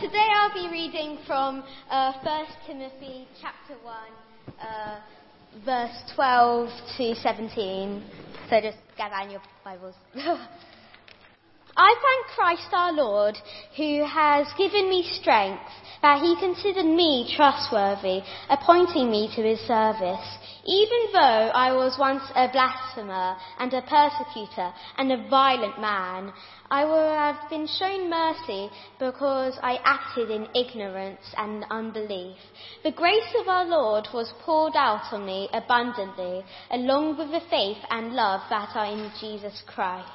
today I'll be reading from uh, 1 Timothy chapter 1, uh, verse 12 to 17. So just gather in your Bibles. I thank Christ our Lord, who has given me strength, that he considered me trustworthy, appointing me to his service. Even though I was once a blasphemer and a persecutor and a violent man, I would have been shown mercy because I acted in ignorance and unbelief. The grace of our Lord was poured out on me abundantly, along with the faith and love that are in Jesus Christ.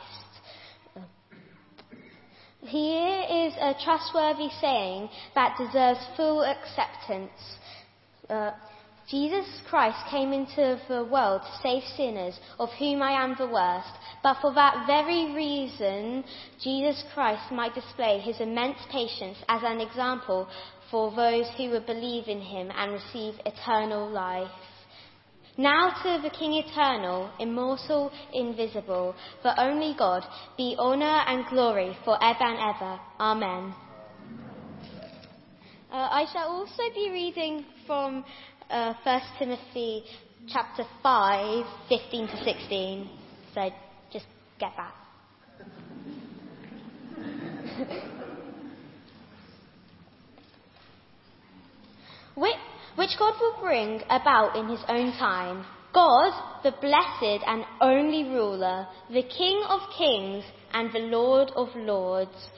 Here is a trustworthy saying that deserves full acceptance. Uh, Jesus Christ came into the world to save sinners, of whom I am the worst. But for that very reason, Jesus Christ might display his immense patience as an example for those who would believe in him and receive eternal life. Now to the King eternal, immortal, invisible, the only God, be honour and glory for ever and ever. Amen. Uh, I shall also be reading from uh, 1 Timothy chapter 5, 15 to 16. So just get that. which, which God will bring about in his own time. God, the blessed and only ruler, the King of kings and the Lord of lords,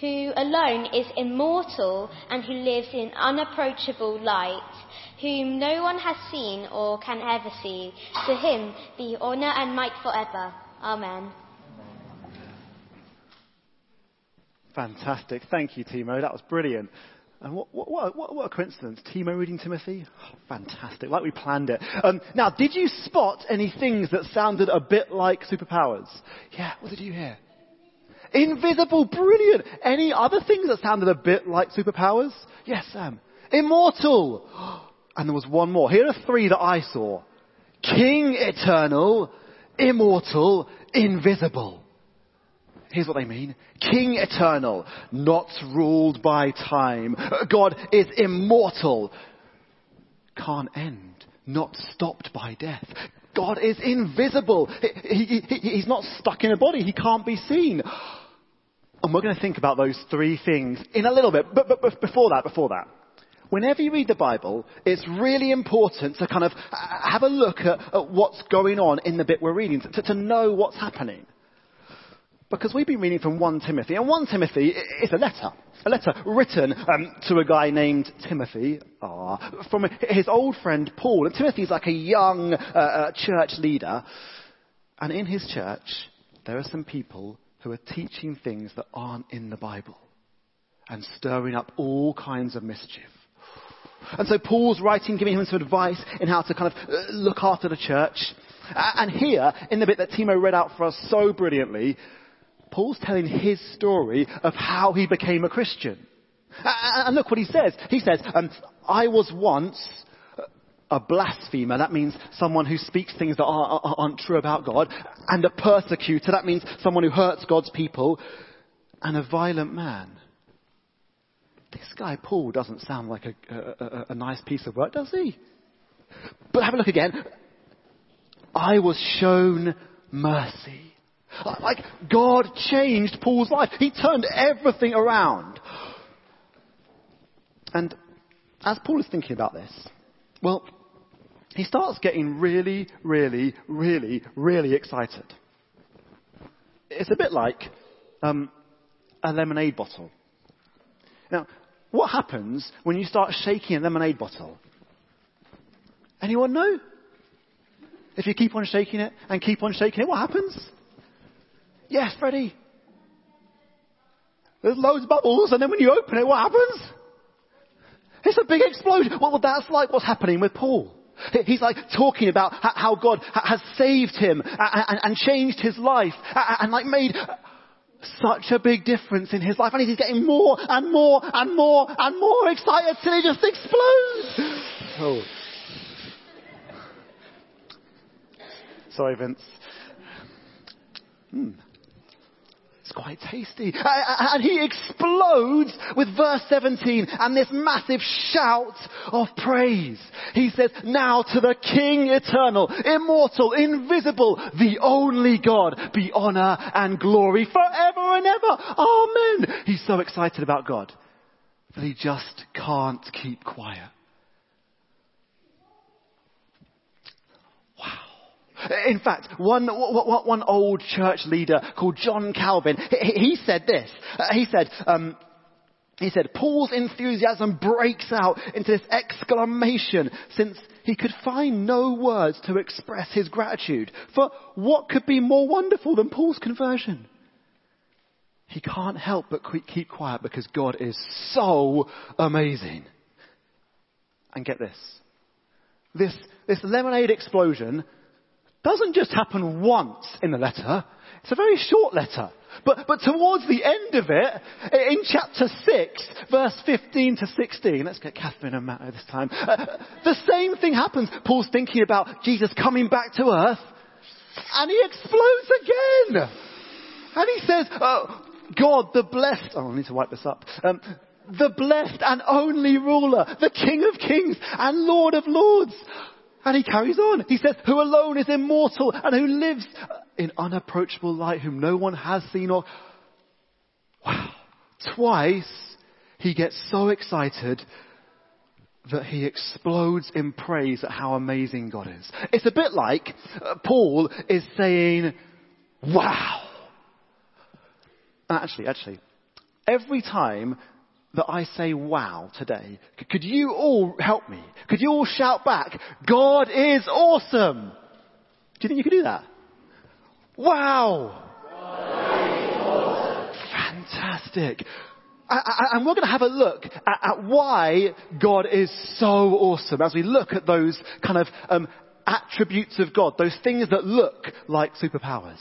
who alone is immortal and who lives in unapproachable light, whom no one has seen or can ever see. To him be honour and might forever. Amen. Fantastic. Thank you, Timo. That was brilliant. And what, what, what, what, a coincidence. Timo reading Timothy? Oh, fantastic. Like we planned it. Um, now, did you spot any things that sounded a bit like superpowers? Yeah, what did you hear? Invisible, brilliant. Any other things that sounded a bit like superpowers? Yes, Sam. Immortal. And there was one more. Here are three that I saw. King eternal, immortal, invisible. Here's what they mean. King eternal, not ruled by time. God is immortal, can't end, not stopped by death. God is invisible. He, he, he's not stuck in a body. He can't be seen. And we're going to think about those three things in a little bit. But, but, but before that, before that, whenever you read the Bible, it's really important to kind of have a look at, at what's going on in the bit we're reading, to, to know what's happening. Because we've been reading from 1 Timothy, and 1 Timothy is a letter. A letter written um, to a guy named Timothy ah, from his old friend Paul. And Timothy's like a young uh, uh, church leader. And in his church, there are some people who are teaching things that aren't in the Bible and stirring up all kinds of mischief. And so Paul's writing, giving him some advice in how to kind of uh, look after the church. And here, in the bit that Timo read out for us so brilliantly, Paul's telling his story of how he became a Christian. And look what he says. He says, um, I was once a blasphemer. That means someone who speaks things that aren't true about God. And a persecutor. That means someone who hurts God's people. And a violent man. This guy, Paul, doesn't sound like a, a, a nice piece of work, does he? But have a look again. I was shown mercy. Like, God changed Paul's life. He turned everything around. And as Paul is thinking about this, well, he starts getting really, really, really, really excited. It's a bit like um, a lemonade bottle. Now, what happens when you start shaking a lemonade bottle? Anyone know? If you keep on shaking it and keep on shaking it, what happens? Yes, Freddie. There's loads of bubbles, and then when you open it, what happens? It's a big explosion. Well, that's like what's happening with Paul. He's like talking about how God has saved him and changed his life and like made such a big difference in his life. And he's getting more and more and more and more excited till he just explodes. Oh. Sorry, Vince. Hmm quite tasty. And he explodes with verse 17 and this massive shout of praise. He says, now to the King eternal, immortal, invisible, the only God, be honor and glory forever and ever. Amen. He's so excited about God that he just can't keep quiet. In fact, one, one old church leader called John Calvin, he said this. Uh, he said, um, he said, Paul's enthusiasm breaks out into this exclamation since he could find no words to express his gratitude. For what could be more wonderful than Paul's conversion? He can't help but keep quiet because God is so amazing. And get this. This, this lemonade explosion doesn't just happen once in the letter. It's a very short letter. But, but towards the end of it, in chapter 6, verse 15 to 16, let's get Catherine and Matt this time, uh, the same thing happens. Paul's thinking about Jesus coming back to earth, and he explodes again. And he says, oh, God, the blessed, oh, I need to wipe this up. Um, the blessed and only ruler, the King of kings and Lord of lords. And he carries on. He says, who alone is immortal and who lives in unapproachable light, whom no one has seen or, wow. Twice he gets so excited that he explodes in praise at how amazing God is. It's a bit like uh, Paul is saying, wow. Actually, actually, every time that I say wow today, could you all help me? Could you all shout back, God is awesome? Do you think you could do that? Wow! Awesome. Fantastic. And we're going to have a look at, why God is so awesome as we look at those kind of um, attributes of God, those things that look like superpowers.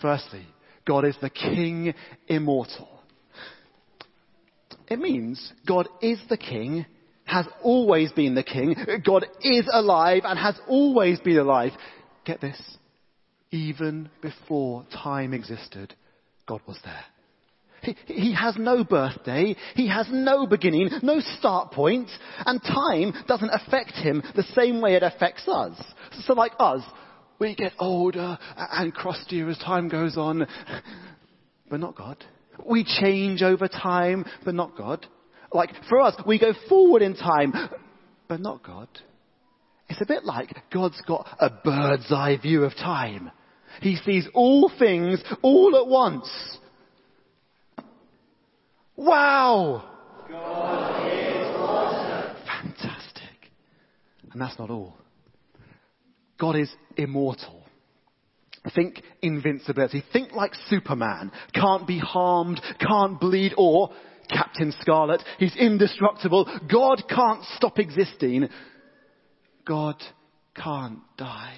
Firstly, God is the King immortal. It means God is the king, has always been the king. God is alive and has always been alive. Get this. Even before time existed, God was there. He, he, has no birthday. He has no beginning, no start point, and time doesn't affect him the same way it affects us. So like us, we get older and crustier as time goes on, but not God. We change over time, but not God. Like for us, we go forward in time, but not God. It's a bit like God's got a bird's eye view of time. He sees all things all at once. Wow! God is awesome. Fantastic. And that's not all. God is immortal. Think invincibility. Think like Superman. Can't be harmed, can't bleed, or Captain Scarlet. He's indestructible. God can't stop existing. God can't die.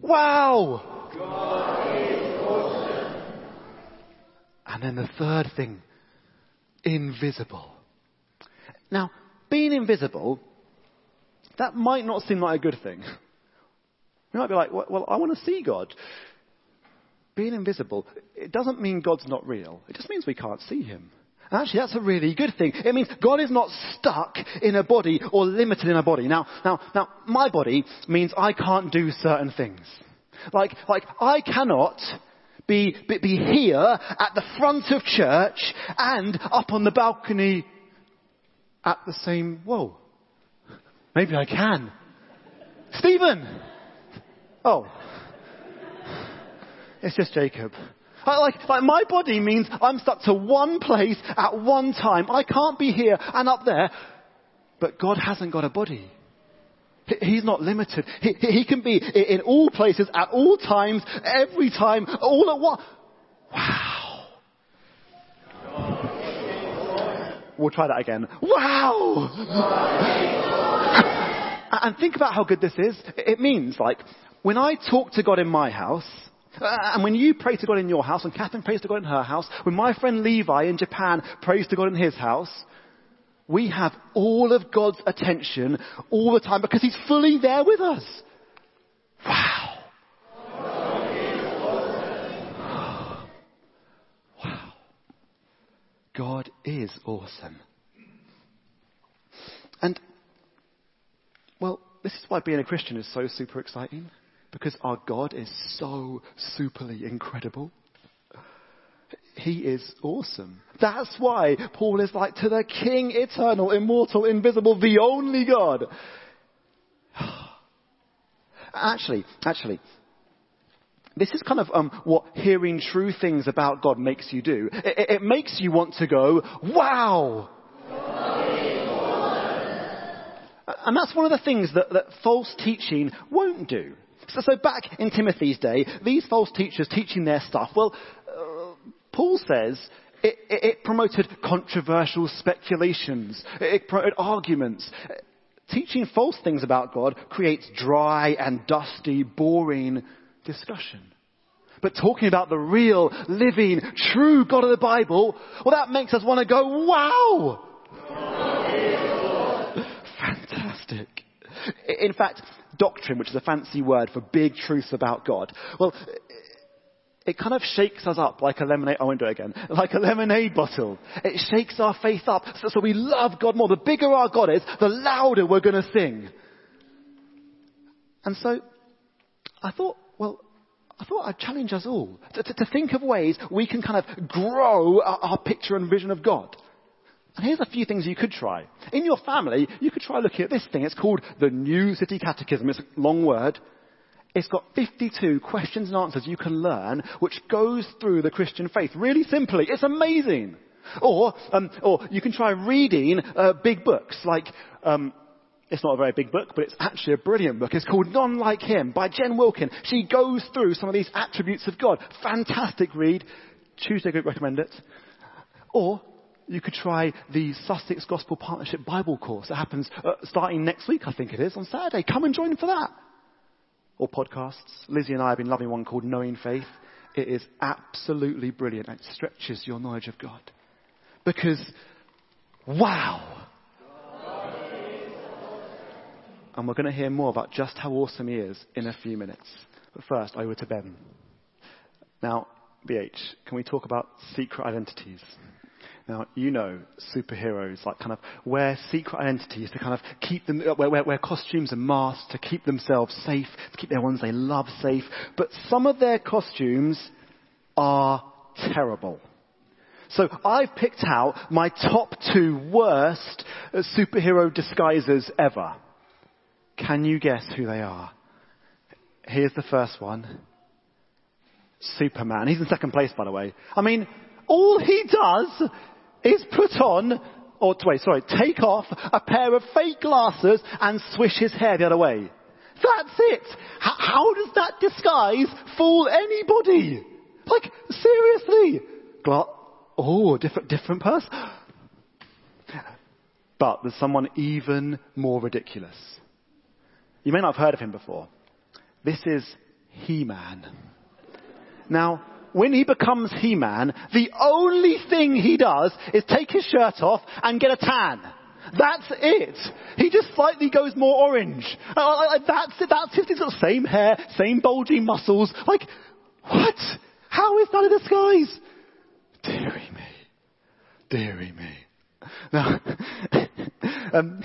Wow! Awesome. And then the third thing, invisible. Now, being invisible, that might not seem like a good thing. You might be like, well, I want to see God. Being invisible, it doesn't mean God's not real. It just means we can't see him. And actually, that's a really good thing. It means God is not stuck in a body or limited in a body. Now, now, now, my body means I can't do certain things. Like, like, I cannot be, be, be here at the front of church and up on the balcony at the same, whoa. Maybe I can. Stephen! Oh. It's just Jacob. Like, like my body means I'm stuck to one place at one time. I can't be here and up there. But God hasn't got a body. He's not limited. He, he can be in all places at all times, every time, all at once. Wow. We'll try that again. Wow! And think about how good this is. It means like, when I talk to God in my house, uh, and when you pray to God in your house, and Catherine prays to God in her house, when my friend Levi in Japan prays to God in his house, we have all of God's attention all the time because he's fully there with us. Wow. Wow. God is awesome. And this is why being a Christian is so super exciting. Because our God is so superly incredible. He is awesome. That's why Paul is like, to the King, eternal, immortal, invisible, the only God. actually, actually, this is kind of um, what hearing true things about God makes you do. It, it makes you want to go, wow! And that's one of the things that, that false teaching won't do. So, so, back in Timothy's day, these false teachers teaching their stuff, well, uh, Paul says it, it, it, promoted controversial speculations. It promoted arguments. Teaching false things about God creates dry and dusty, boring discussion. But talking about the real, living, true God of the Bible, well, that makes us want to go, wow! Fantastic. In fact, doctrine, which is a fancy word for big truths about God, well, it kind of shakes us up like a lemonade, I won't do it again, like a lemonade bottle. It shakes our faith up so, so we love God more. The bigger our God is, the louder we're going to sing. And so, I thought, well, I thought I'd challenge us all to, to, to think of ways we can kind of grow our, our picture and vision of God. And here's a few things you could try. In your family, you could try looking at this thing. It's called the New City Catechism. It's a long word. It's got 52 questions and answers you can learn, which goes through the Christian faith really simply. It's amazing. Or, um, or you can try reading uh, big books like um, it's not a very big book, but it's actually a brilliant book. It's called None Like Him by Jen Wilkin. She goes through some of these attributes of God. Fantastic read. Tuesday group recommend it. Or you could try the Sussex Gospel Partnership Bible course. It happens uh, starting next week, I think it is, on Saturday. Come and join for that. Or podcasts. Lizzie and I have been loving one called Knowing Faith. It is absolutely brilliant. It stretches your knowledge of God. Because, wow! And we're going to hear more about just how awesome he is in a few minutes. But first, over to Ben. Now, BH, can we talk about secret identities? Now, you know superheroes like kind of wear secret identities to kind of keep them, wear, wear, wear costumes and masks to keep themselves safe, to keep their ones they love safe. But some of their costumes are terrible. So I've picked out my top two worst uh, superhero disguises ever. Can you guess who they are? Here's the first one. Superman. He's in second place, by the way. I mean, all he does is put on, or wait, sorry, take off a pair of fake glasses and swish his hair the other way. That's it. How, how does that disguise fool anybody? Like, seriously. Gla- oh, a different, different person. But there's someone even more ridiculous. You may not have heard of him before. This is He-Man. Now, when he becomes He-Man, the only thing he does is take his shirt off and get a tan. That's it. He just slightly goes more orange. Uh, uh, uh that's it. That's got the same hair, same bulging muscles. Like, what? How is that a disguise? Deary me. Deary me. Now, um,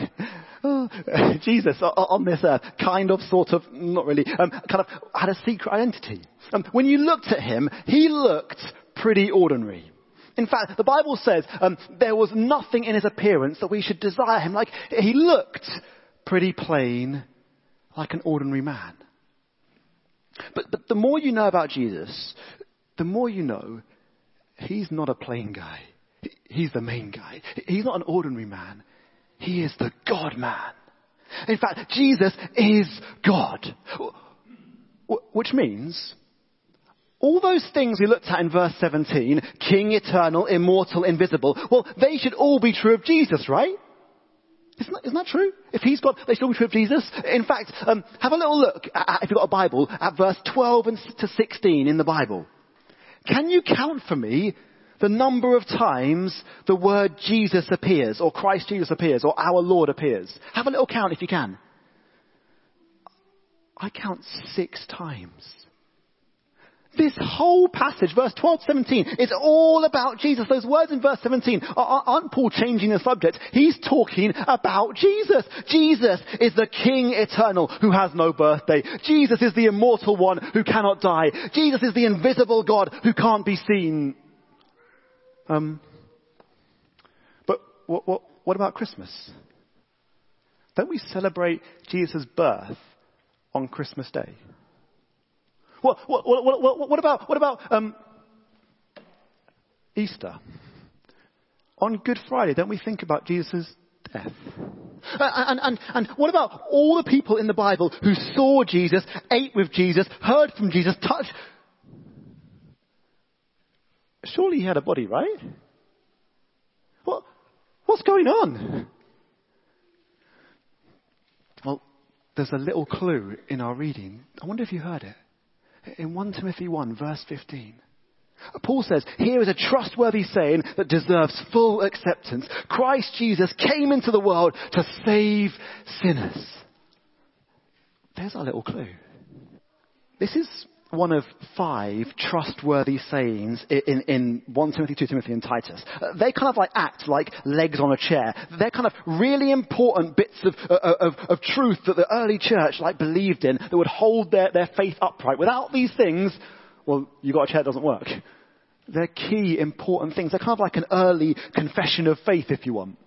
oh, Jesus on this earth, kind of, sort of, not really, um, kind of had a secret identity. Um, when you looked at him, he looked pretty ordinary. In fact, the Bible says um, there was nothing in his appearance that we should desire him. Like he looked pretty plain, like an ordinary man. But, but the more you know about Jesus, the more you know he's not a plain guy. He's the main guy. He's not an ordinary man. He is the God man. In fact, Jesus is God. Which means, all those things we looked at in verse 17, King, eternal, immortal, invisible, well, they should all be true of Jesus, right? Isn't that, isn't that true? If he's God, they should all be true of Jesus. In fact, um, have a little look, at, if you've got a Bible, at verse 12 and to 16 in the Bible. Can you count for me the number of times the word Jesus appears, or Christ Jesus appears, or our Lord appears. Have a little count if you can. I count six times. this whole passage, verse 12 to 17, is all about Jesus. Those words in verse 17 aren't Paul changing the subject. He's talking about Jesus. Jesus is the King eternal who has no birthday. Jesus is the immortal one who cannot die. Jesus is the invisible God who can't be seen. Um, but what, what, what about Christmas? Don't we celebrate Jesus' birth on Christmas Day? What, what, what, what about, what about um, Easter? On Good Friday, don't we think about Jesus' death? And, and, and what about all the people in the Bible who saw Jesus, ate with Jesus, heard from Jesus, touched? Surely he had a body, right? What, what's going on? Well, there's a little clue in our reading. I wonder if you heard it. In 1 Timothy 1, verse 15. Paul says, here is a trustworthy saying that deserves full acceptance. Christ Jesus came into the world to save sinners. There's our little clue. This is one of five trustworthy sayings in, in 1 Timothy, 2 Timothy, and Titus. Uh, they kind of like act like legs on a chair. They're kind of really important bits of, uh, uh, of, of truth that the early church like believed in that would hold their, their faith upright. Without these things, well, you got a chair that doesn't work. They're key important things. They're kind of like an early confession of faith, if you want.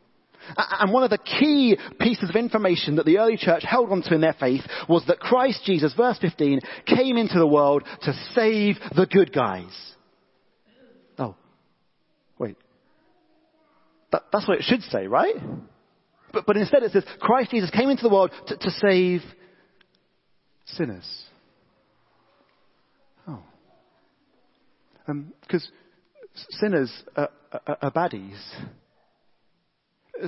And one of the key pieces of information that the early church held onto in their faith was that Christ Jesus, verse 15, came into the world to save the good guys. Oh, wait. That, that's what it should say, right? But, but instead it says Christ Jesus came into the world to, to save sinners. Oh. Because um, sinners are, are, are baddies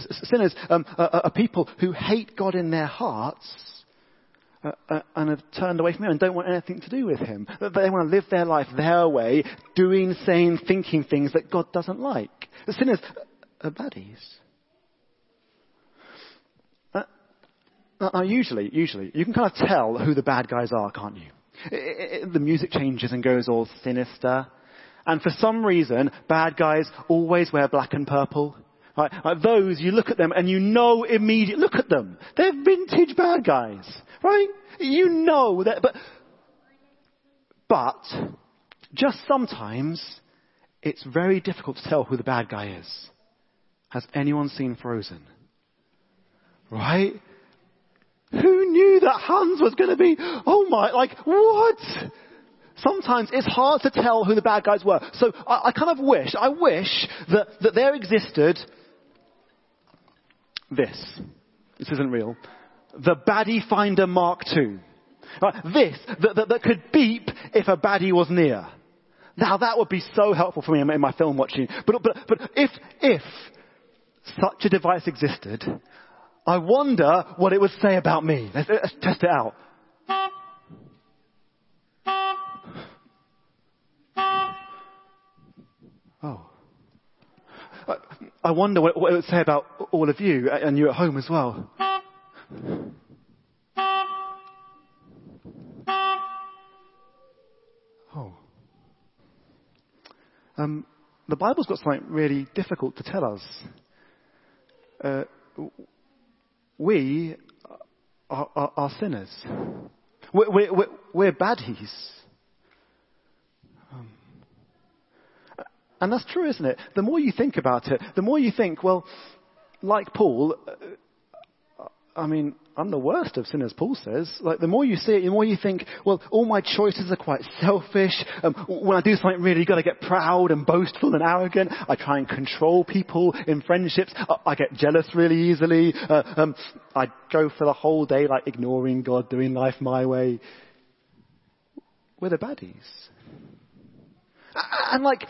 sinners um, are, are, people who hate God in their hearts uh, uh, and have turned away from Him and don't want anything to do with Him. They want to live their life their way, doing, saying, thinking things that God doesn't like. The sinners are baddies. Uh, now, usually, usually, you can kind of tell who the bad guys are, can't you? It, it, the music changes and goes all sinister. And for some reason, bad guys always wear black and purple. Right? Like those, you look at them and you know immediately, look at them. They're vintage bad guys. Right? You know that, but, but, just sometimes, it's very difficult to tell who the bad guy is. Has anyone seen Frozen? Right? Who knew that Hans was going to be, oh my, like, what? Sometimes it's hard to tell who the bad guys were. So I, I kind of wish, I wish that, that there existed this. This isn't real. The baddie finder Mark II. Right, uh, this, that, that, that could beep if a baddie was near. Now that would be so helpful for me in my film watching. But, but, but if, if such a device existed, I wonder what it would say about me. Let's, let's test it out. Oh. I wonder what, what it would say about all of you and you at home as well. Oh. Um, the Bible's got something really difficult to tell us. Uh, we are, are, are sinners. We're, we're, we're baddies. And that's true, isn't it? The more you think about it, the more you think, well, like Paul, uh, I mean, I'm the worst of sinners, Paul says. Like, the more you see it, the more you think, well, all my choices are quite selfish. Um, when I do something really, got to get proud and boastful and arrogant. I try and control people in friendships. I, I get jealous really easily. Uh, um, I go for the whole day, like, ignoring God, doing life my way. We're the baddies. And like,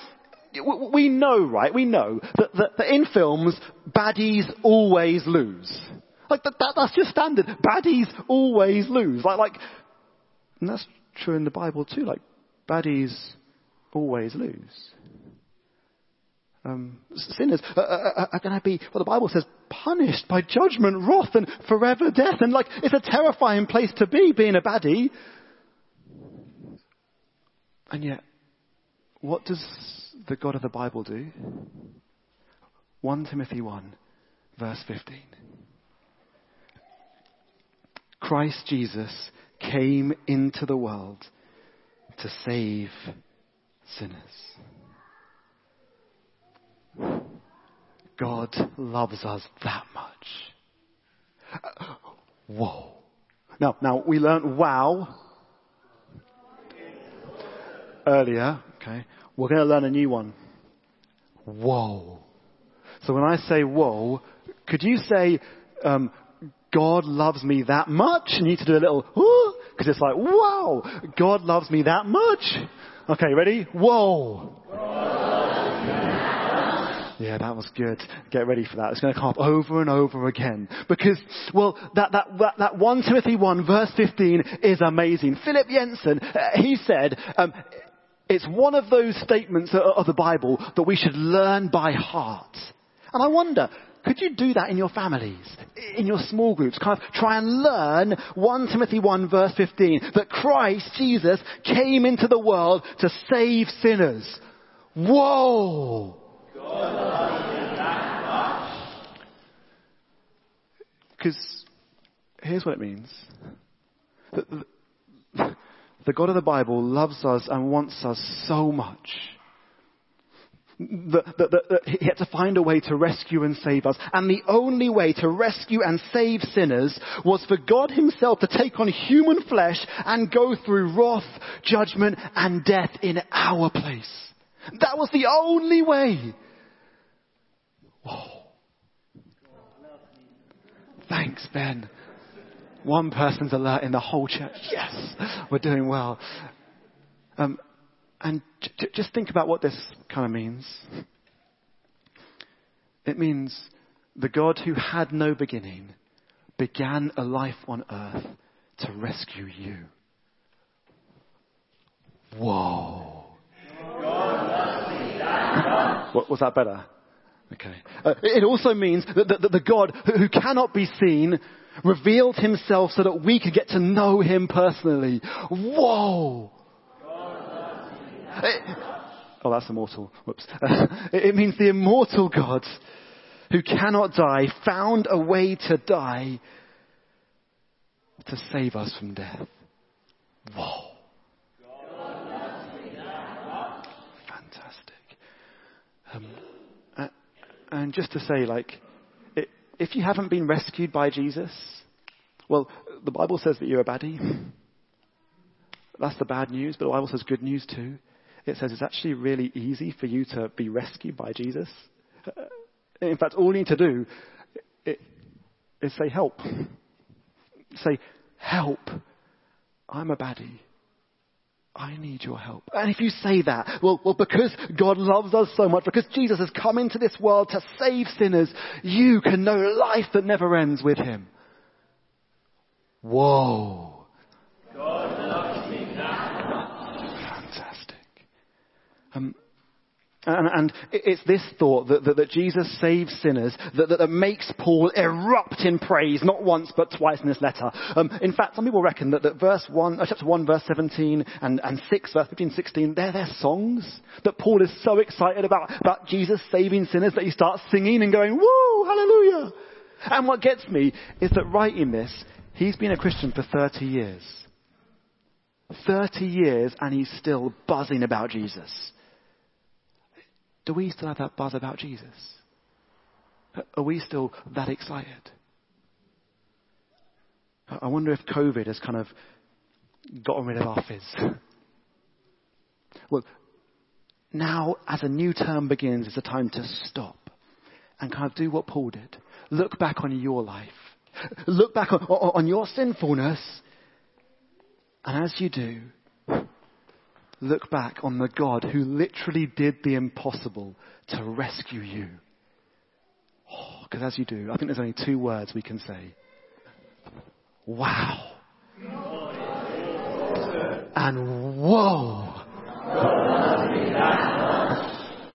we know, right? We know that, that, that in films, baddies always lose. Like that, that, that's just standard. Baddies always lose. Like, like, and that's true in the Bible too. Like, baddies always lose. Um, sinners are, are, are going to be, well, the Bible says, punished by judgment, wrath, and forever death. And like, it's a terrifying place to be, being a baddie. And yet, what does the God of the Bible do? 1 Timothy 1, verse 15. Christ Jesus came into the world to save sinners. God loves us that much. Whoa. Now, now we learned wow earlier. Okay. We're going to learn a new one. Whoa. So when I say whoa, could you say, um, God loves me that much? You need to do a little, because it's like, wow, God loves me that much. Okay, ready? Whoa. Yeah, that was good. Get ready for that. It's going to come up over and over again. Because, well, that, that, that, that 1 Timothy 1 verse 15 is amazing. Philip Jensen, uh, he said, um, it's one of those statements of the Bible that we should learn by heart. And I wonder, could you do that in your families, in your small groups? Kind of try and learn 1 Timothy 1 verse 15 that Christ, Jesus, came into the world to save sinners. Whoa! Because here's what it means. The, God of the Bible loves us and wants us so much. That, that, that, he had to find a way to rescue and save us. And the only way to rescue and save sinners was for God himself to take on human flesh and go through wrath, judgment, and death in our place. That was the only way. Whoa. Thanks, Ben. One person's alert in the whole church. Yes, we're doing well. Um, and j- just think about what this kind of means. It means the God who had no beginning began a life on earth to rescue you. Whoa. What, was that better? Okay. Uh, it also means that, that, that the God who cannot be seen revealed himself so that we could get to know him personally. Whoa! It, oh, that's immortal. Whoops. it means the immortal God who cannot die found a way to die to save us from death. Whoa. Fantastic. Um, and just to say, like, if you haven't been rescued by Jesus, well, the Bible says that you're a baddie. That's the bad news, but the Bible says good news too. It says it's actually really easy for you to be rescued by Jesus. In fact, all you need to do is say help. Say, help. I'm a baddie. I need your help. And if you say that, well, well, because God loves us so much, because Jesus has come into this world to save sinners, you can know life that never ends with Him. Whoa. God loves me that Fantastic. Um, and, and, it's this thought that, that, that Jesus saves sinners that, that, makes Paul erupt in praise, not once but twice in this letter. Um, in fact, some people reckon that, that verse 1, uh, chapter 1, verse 17 and, and 6, verse 15, 16, they're their songs. That Paul is so excited about, about Jesus saving sinners that he starts singing and going, woo, hallelujah. And what gets me is that writing this, he's been a Christian for 30 years. 30 years and he's still buzzing about Jesus. Do we still have that buzz about Jesus? Are we still that excited? I wonder if COVID has kind of gotten rid of our fizz. Well, now as a new term begins, it's a time to stop and kind of do what Paul did. Look back on your life. Look back on, on your sinfulness. And as you do, look back on the God who literally did the impossible to rescue you. Because oh, as you do, I think there's only two words we can say. Wow. And whoa.